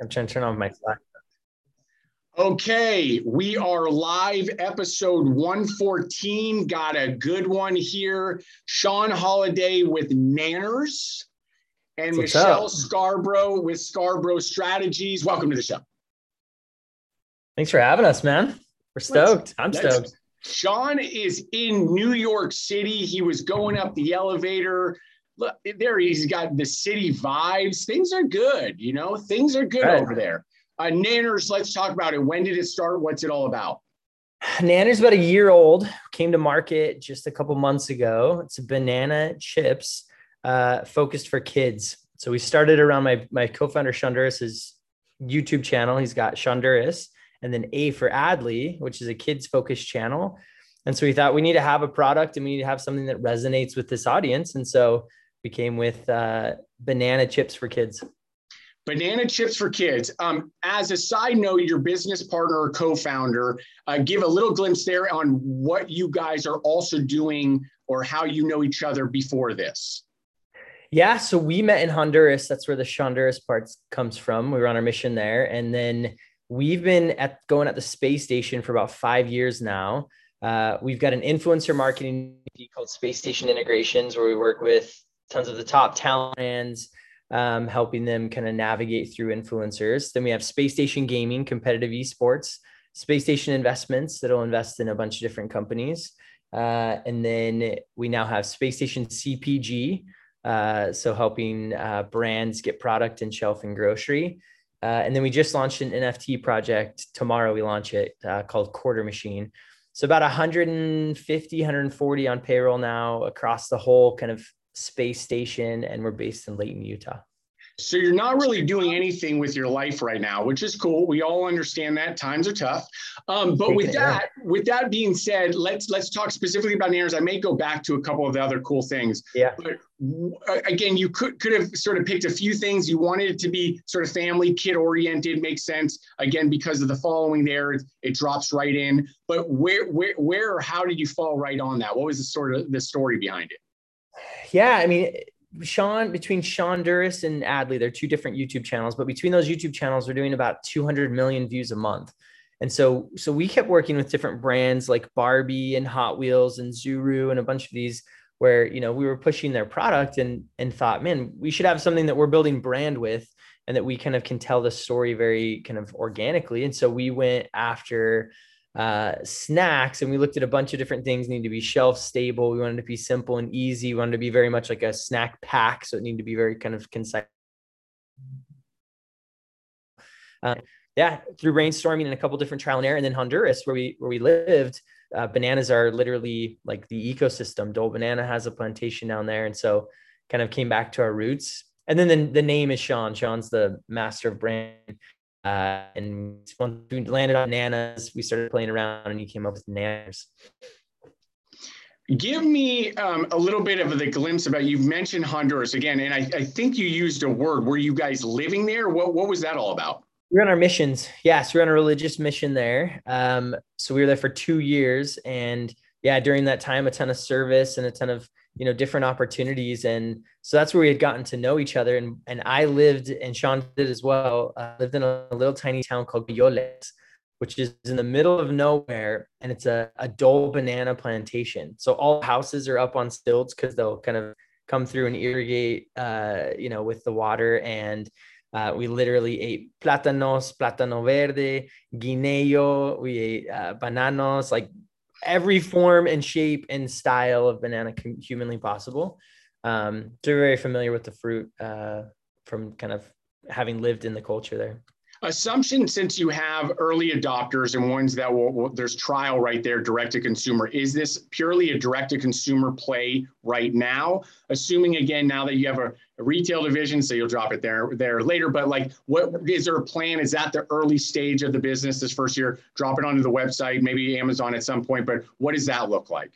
I'm trying to turn on my Slack. Okay, we are live, episode 114. Got a good one here. Sean Holiday with Nanners and What's Michelle up? Scarborough with Scarborough Strategies. Welcome to the show. Thanks for having us, man. We're stoked. I'm Let's- stoked. Sean is in New York City. He was going up the elevator. Look, there he's got the city vibes. Things are good, you know, things are good Right. over there. Uh, Nanners, let's talk about it. When did it start? What's it all about? Nanner's about a year old. Came to market just a couple months ago. It's a banana chips uh, focused for kids. So we started around my my co-founder Shonduras's YouTube channel. He's got Shonduras, and then A for Adley, which is a kids focused channel. And so we thought we need to have a product and we need to have something that resonates with this audience. And so we came with uh, banana chips for kids. Banana chips for kids. Um, as a side note, your business partner or co-founder, uh, give a little glimpse there on what you guys are also doing or how you know each other before this. Yeah, so we met in Honduras. That's where the Honduras part comes from. We were on our mission there, and then we've been at going at the space station for about five years now. Uh, we've got an influencer marketing called Space Station Integrations, where we work with tons of the top talent brands, um, helping them kind of navigate through influencers. Then we have Space Station Gaming, competitive esports, Space Station Investments that'll invest in a bunch of different companies, uh, and then we now have Space Station CPG. Uh, so helping uh, brands get product in shelf and grocery. Uh, and then we just launched an NFT project. Tomorrow we launch it uh, called Quarter Machine. So about 150, 140 on payroll now across the whole kind of space station. And we're based in Layton, Utah. So you're not really doing anything with your life right now, which is cool. We all understand that times are tough. Um, but with that, with that being said, let's let's talk specifically about Nanners. I may go back to a couple of the other cool things. Yeah. But again, you could could have sort of picked a few things. You wanted it to be sort of family, kid oriented, makes sense. Again, because of the following there, it, it drops right in. But where where where or how did you fall right on that? What was the sort of the story behind it? Yeah, I mean, Sean between Shonduras and Adley, they're two different YouTube channels, but between those YouTube channels, they're doing about 200 million views a month. And so, so we kept working with different brands like Barbie and Hot Wheels and Zuru and a bunch of these where, you know, we were pushing their product and, and thought, man, we should have something that we're building brand with and that we kind of can tell the story very kind of organically. And so we went after uh, snacks and we looked at a bunch of different things need to be shelf stable. We wanted to be simple and easy. We wanted to be very much like a snack pack so it needed to be very kind of concise. Uh, yeah through brainstorming and a couple different trial and error and then honduras where we where we lived uh, bananas are literally like the ecosystem. Dole banana has a plantation down there and so kind of came back to our roots. And then the, the name is sean. Sean's the master of brand uh, and once we landed on Nanas, we started playing around and he came up with Nanners. Give me um, a little bit of the glimpse about you've mentioned Honduras again, and I, I think you used a word. Were you guys living there? What what was that all about? We're on our missions. Yes, we we're on a religious mission there. Um, so we were there for two years. And yeah, during that time, a ton of service and a ton of you know different opportunities. And so that's where we had gotten to know each other. And and i lived and sean did as well uh, lived in a little tiny town called Guyoles, which is in the middle of nowhere. And it's a, a dole banana plantation. So all houses are up on stilts because they'll kind of come through and irrigate uh, you know with the water. And uh, we literally ate platanos, plátano verde, guineo. We ate uh, bananos, like every form and shape and style of banana humanly possible. Um, so very familiar with the fruit uh, from kind of having lived in the culture there. Assumption since you have early adopters and ones that will, will there's trial right there, direct to consumer. Is this purely a direct to consumer play right now? Assuming again now that you have a, a retail division, so you'll drop it there there later. But like, what is there a plan? Is that the early stage of the business this first year? Drop it onto the website, maybe Amazon at some point. But what does that look like?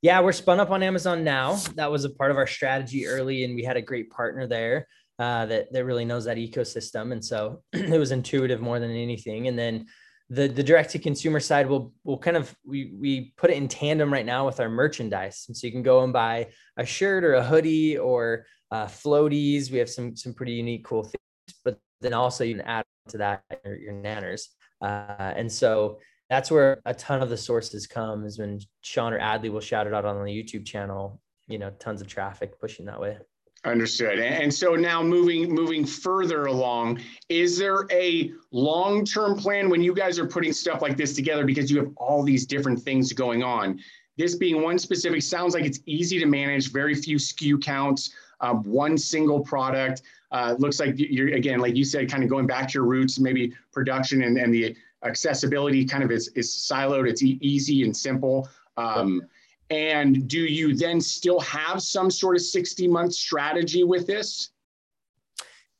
Yeah, we're spun up on Amazon now. That was a part of our strategy early, and we had a great partner there uh, that that really knows that ecosystem, and so it was intuitive more than anything. And then the the direct to consumer side will will kind of we we put it in tandem right now with our merchandise, and so you can go and buy a shirt or a hoodie or uh, floaties. We have some some pretty unique cool things, but then also you can add to that your, your nanners. Uh, and so that's where a ton of the sources come is when Sean or Adley will shout it out on the YouTube channel, you know, tons of traffic pushing that way. Understood. And so now moving moving further along, is there a long-term plan when you guys are putting stuff like this together because you have all these different things going on? This being one specific sounds like it's easy to manage, very few SKU counts, um, one single product. Uh, looks like you're again, like you said, kind of going back to your roots, maybe production and, and the accessibility kind of is, is siloed. It's e- easy and simple. Um, and do you then still have some sort of 60 month strategy with this?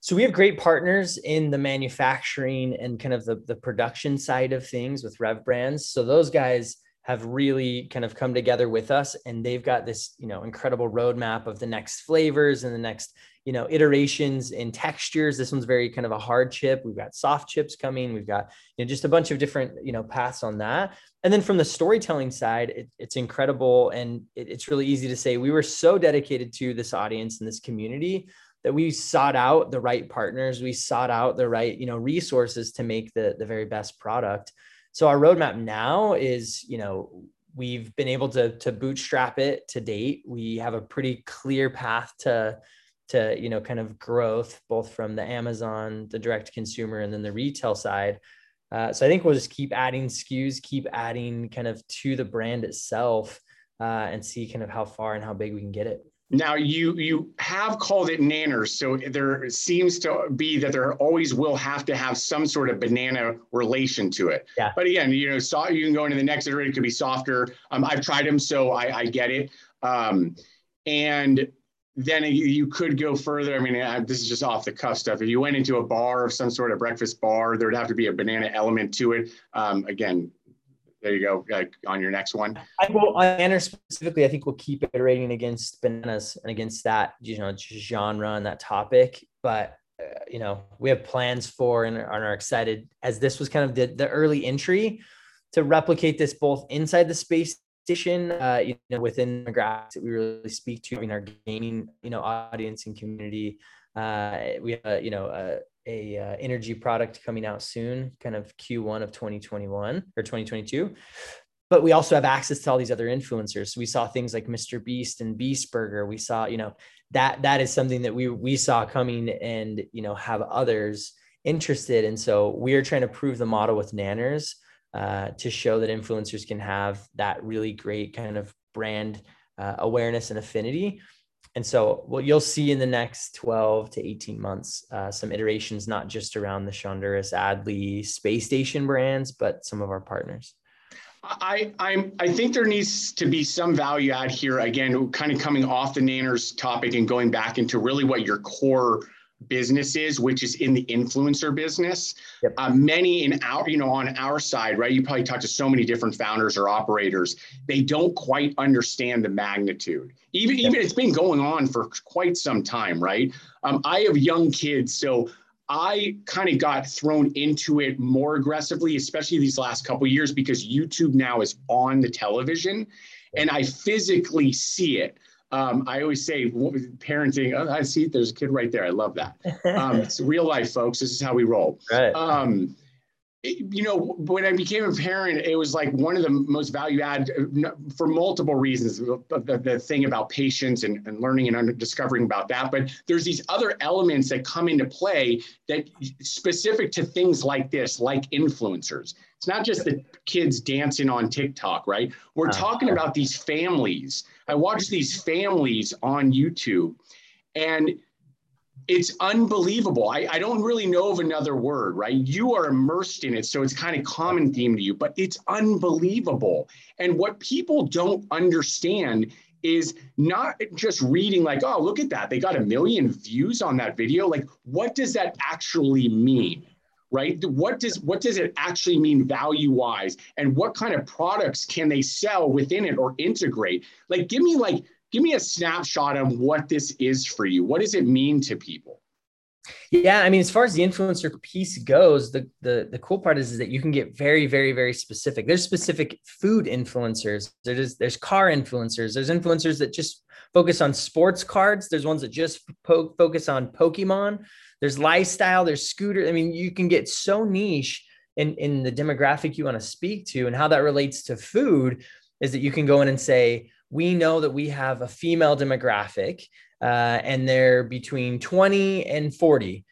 So we have great partners in the manufacturing and kind of the, the production side of things with Rev Brands. So those guys have really kind of come together with us and they've got this, you know, incredible roadmap of the next flavors and the next, you know, iterations and textures. This one's very kind of a hard chip. We've got soft chips coming. We've got, you know, just a bunch of different, you know, paths on that and then from the storytelling side it, it's incredible and it, it's really easy to say we were so dedicated to this audience and this community that we sought out the right partners we sought out the right you know resources to make the the very best product so our roadmap now is you know we've been able to to bootstrap it to date we have a pretty clear path to to you know kind of growth both from the amazon the direct consumer and then the retail side uh, so I think we'll just keep adding SKUs, keep adding kind of to the brand itself, uh, and see kind of how far and how big we can get it. Now you you have called it nanners, so there seems to be that there always will have to have some sort of banana relation to it. Yeah. But again, you know, so you can go into the next iteration, it could be softer. Um, I've tried them, so I, I get it. Um, and then you, you could go further. I mean, I, this is just off the cuff stuff. If you went into a bar of some sort of breakfast bar, there would have to be a banana element to it. Um, again, there you go. Like on your next one. I will on banner specifically. I think we'll keep iterating against bananas and against that you know genre and that topic. But uh, you know, we have plans for and are excited as this was kind of the, the early entry to replicate this both inside the space station, uh, you know, within demographics that we really speak to in our gaming, you know, audience and community. Uh, we have, you know, a, a uh, energy product coming out soon, kind of Q1 of 2021 or 2022. But we also have access to all these other influencers. So we saw things like Mr. Beast and Beast Burger. We saw, you know, that that is something that we we saw coming and you know have others interested. And so we are trying to prove the model with Nanners uh, to show that influencers can have that really great kind of brand uh, awareness and affinity. And so, what you'll see in the next 12 to 18 months, uh, some iterations, not just around the Shonduras, Adley, Space Station brands, but some of our partners. I I'm I think there needs to be some value add here. Again, kind of coming off the Nanners topic and going back into really what your core business is, which is in the influencer business. Yep. Uh, many in our, you know, on our side, right? You probably talk to so many different founders or operators. They don't quite understand the magnitude. Even yep. even it's been going on for quite some time, right? Um, I have young kids, so I kind of got thrown into it more aggressively, especially these last couple years, because YouTube now is on the television, and I physically see it. Um, I always say parenting. Oh, I see. There's a kid right there. I love that. Um, it's real life, folks. This is how we roll. Right. Um, you know, when I became a parent, it was like one of the most value add for multiple reasons. The, the, the thing about patience and, and learning and under, discovering about that. But there's these other elements that come into play that specific to things like this, like influencers. It's not just the kids dancing on TikTok, right? We're uh, talking about these families. I watch these families on YouTube and it's unbelievable. I, I don't really know of another word, right? You are immersed in it, so it's kind of common theme to you, but it's unbelievable. And what people don't understand is not just reading like, oh, look at that. They got a million views on that video. Like, what does that actually mean? Right? What does what does it actually mean value wise? And what kind of products can they sell within it or integrate? Like, give me like give me a snapshot of what this is for you. What does it mean to people? Yeah, I mean, as far as the influencer piece goes, the the the cool part is, is that you can get very, very, very specific. There's specific food influencers. There's there's car influencers. There's influencers that just focus on sports cards. There's ones that just po- focus on Pokemon. there's lifestyle, there's scooter. I mean, you can get so niche in, in the demographic you want to speak to and how that relates to food is that you can go in and say, we know that we have a female demographic uh, and they're between 20 and 40.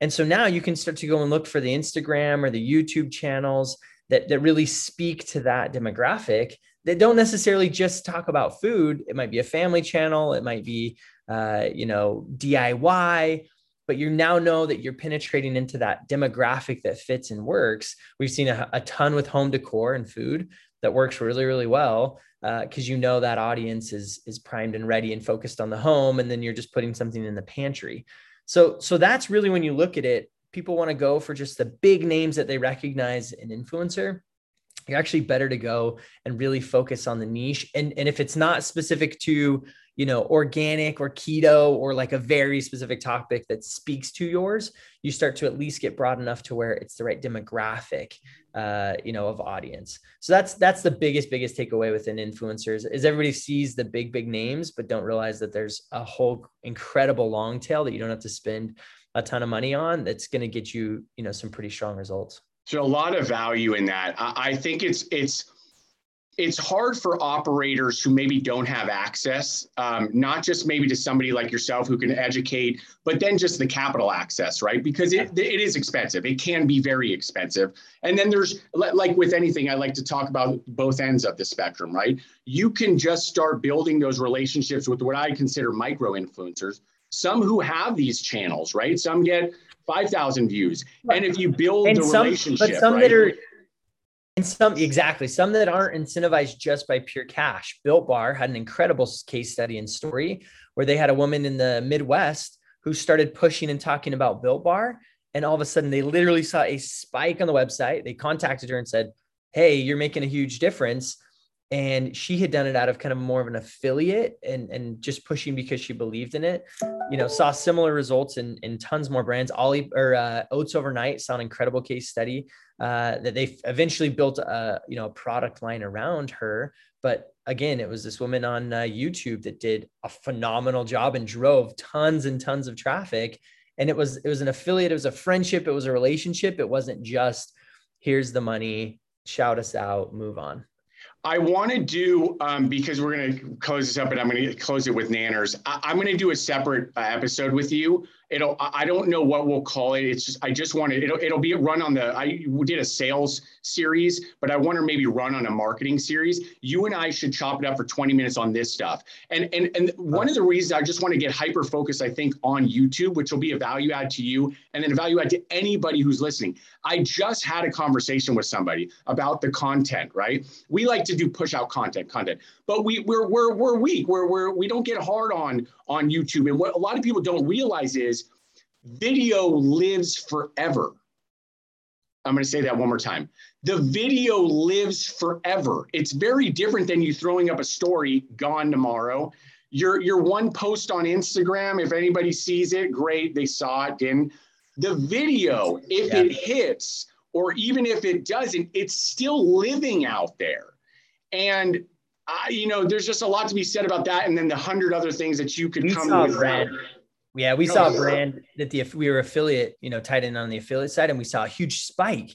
And so now you can start to go and look for the Instagram or the YouTube channels that, that really speak to that demographic that don't necessarily just talk about food. It might be a family channel, it might be, uh, you know, DIY, but you now know that you're penetrating into that demographic that fits and works. We've seen a, a ton with home decor and food that works really, really well because uh, you know that audience is is primed and ready and focused on the home, and then you're just putting something in the pantry. So, so that's really when you look at it. People want to go for just the big names that they recognize an influencer you're actually better to go and really focus on the niche. And and if it's not specific to you know organic or keto or like a very specific topic that speaks to yours you start to at least get broad enough to where it's the right demographic uh, you know of audience. So that's that's the biggest biggest takeaway within influencers is everybody sees the big big names but don't realize that there's a whole incredible long tail that you don't have to spend a ton of money on that's going to get you you know some pretty strong results so a lot of value in that. I, I think it's it's it's hard for operators who maybe don't have access, um, not just maybe to somebody like yourself who can educate, but then just the capital access, right? Because it, it is expensive. It can be very expensive. And then there's, like with anything, I like to talk about both ends of the spectrum, right? You can just start building those relationships with what I consider micro influencers, some who have these channels, right? Some get 5,000 views. And if you build and the some, relationship, but some right? that are, and some exactly some that aren't incentivized just by pure cash. Built Bar had an incredible case study and story where they had a woman in the Midwest who started pushing and talking about Built Bar, and all of a sudden they literally saw a spike on the website. They contacted her and said, "Hey, you're making a huge difference." And she had done it out of kind of more of an affiliate and and just pushing because she believed in it. You know saw similar results in in tons more brands. Ollie or uh, oats overnight saw an incredible case study uh, that they eventually built a you know a product line around her. But again it was this woman on uh, youtube that did a phenomenal job and drove tons and tons of traffic. And it was it was an affiliate it was a friendship it was a relationship. It wasn't just here's the money shout us out move on I want to do um, because we're going to close this up, and I'm going to close it with Nanners. I, am going to do a separate uh, episode with you. It'll. I don't know what we'll call it. It's just. I just want to. It'll. It'll be run on the. I did a sales series, but I want to maybe run on a marketing series. You and I should chop it up for 20 minutes on this stuff. And and and one of the reasons I just want to get hyper focused, I think, on YouTube, which will be a value add to you, and then a value add to anybody who's listening. I just had a conversation with somebody about the content. Right? We like to do push out content, content, but we we're we're we're weak. We're we're we don't get hard on on YouTube. And what a lot of people don't realize is video lives forever. I'm going to say that one more time. The video lives forever. It's very different than you throwing up a story gone tomorrow. Your your one post on Instagram, if anybody sees it, great, they saw it, didn't. The video, if yeah. it hits, or even if it doesn't, it's still living out there. And I, you know, there's just a lot to be said about that, and then the hundred other things that you could we come with. Brand. Yeah, we saw a brand that the we were affiliate, you know, tied in on the affiliate side, and we saw a huge spike.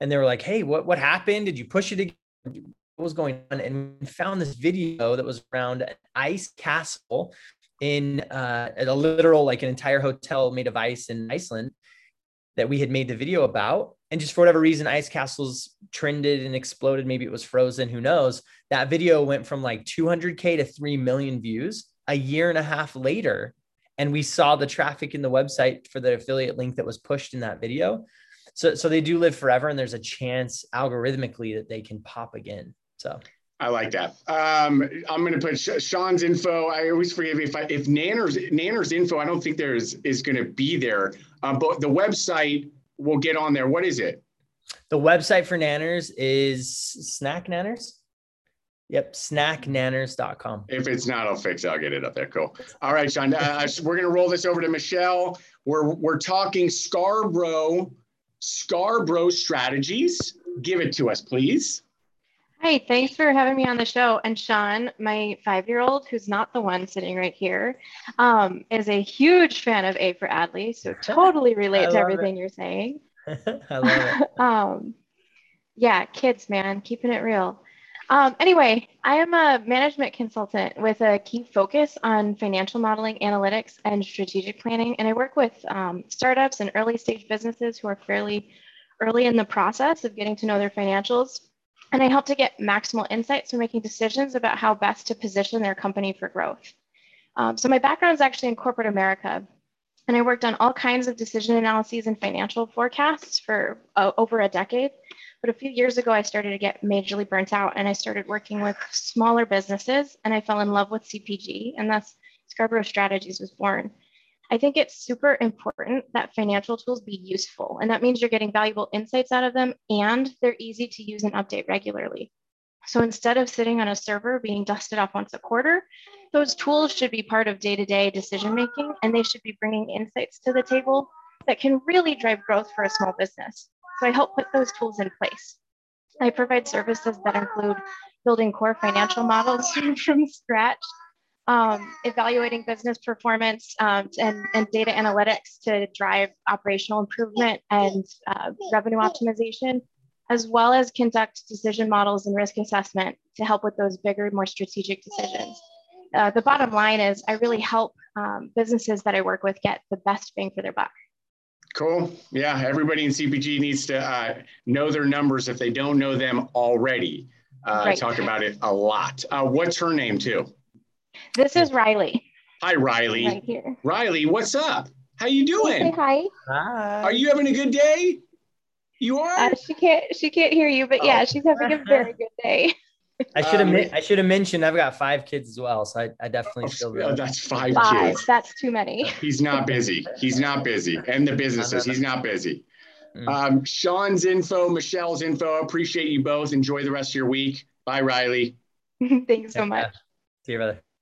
And they were like, "Hey, what what happened? Did you push it again? What was going on?" And we found this video that was around an ice castle in uh, a literal like an entire hotel made of ice in Iceland that we had made the video about. And just for whatever reason, ice castles trended and exploded. Maybe it was frozen, who knows? That video went from like 200K to 3 million views a year and a half later. And we saw the traffic in the website for the affiliate link that was pushed in that video. So, so they do live forever, and there's a chance algorithmically that they can pop again. So I like that. Um, I'm going to put Sean's info. I always forget if I, if Nanner's Nanner's info. I don't think there's is going to be there. Um, but the website will get on there. What is it? The website for Nanners is Snack Nanners. Yep, snacknanners.com. If it's not, I'll fix it. I'll get it up there. Cool. All right, Sean. Uh, we're going to roll this over to Michelle. We're we're talking Scarborough Scarborough strategies. Give it to us, please. Hi, thanks for having me on the show. And Sean, my five year old, who's not the one sitting right here, um, is a huge fan of A for Adley. So totally relate to everything it. you're saying. I love it. um, yeah, kids, man, keeping it real. Um, anyway, I am a management consultant with a key focus on financial modeling, analytics, and strategic planning. And I work with um, startups and early stage businesses who are fairly early in the process of getting to know their financials and I help to get maximal insights for making decisions about how best to position their company for growth. Um, so my background is actually in corporate America, and I worked on all kinds of decision analyses and financial forecasts for uh, over a decade. But a few years ago, I started to get majorly burnt out, and I started working with smaller businesses, and I fell in love with CPG, and thus Scarborough Strategies was born. I think it's super important that financial tools be useful. And that means you're getting valuable insights out of them and they're easy to use and update regularly. So instead of sitting on a server being dusted off once a quarter, those tools should be part of day to day decision making and they should be bringing insights to the table that can really drive growth for a small business. So I help put those tools in place. I provide services that include building core financial models from scratch um, evaluating business performance um, and, and data analytics to drive operational improvement and uh, revenue optimization, as well as conduct decision models and risk assessment to help with those bigger, more strategic decisions. Uh, the bottom line is I really help um, businesses that I work with get the best bang for their buck. Cool. Yeah, everybody in CPG needs to uh, know their numbers if they don't know them already. Uh, right. I talk about it a lot. Uh, what's her name, too? This is Riley. Hi, Riley. Right here. Riley, what's up? How you doing? Say hi. Hi. Are you having a good day? You are. Uh, she can't. She can't hear you, but oh. yeah, she's having a very good day. I should have. Um, I should have mentioned I've got five kids as well, so I, I definitely oh, feel. that's five, five kids. That's too many. He's not busy. He's not busy, and the businesses. He's not busy. Mm. Um, Sean's info, Michelle's info. Appreciate you both. Enjoy the rest of your week. Bye, Riley. Thanks so much. See you, brother.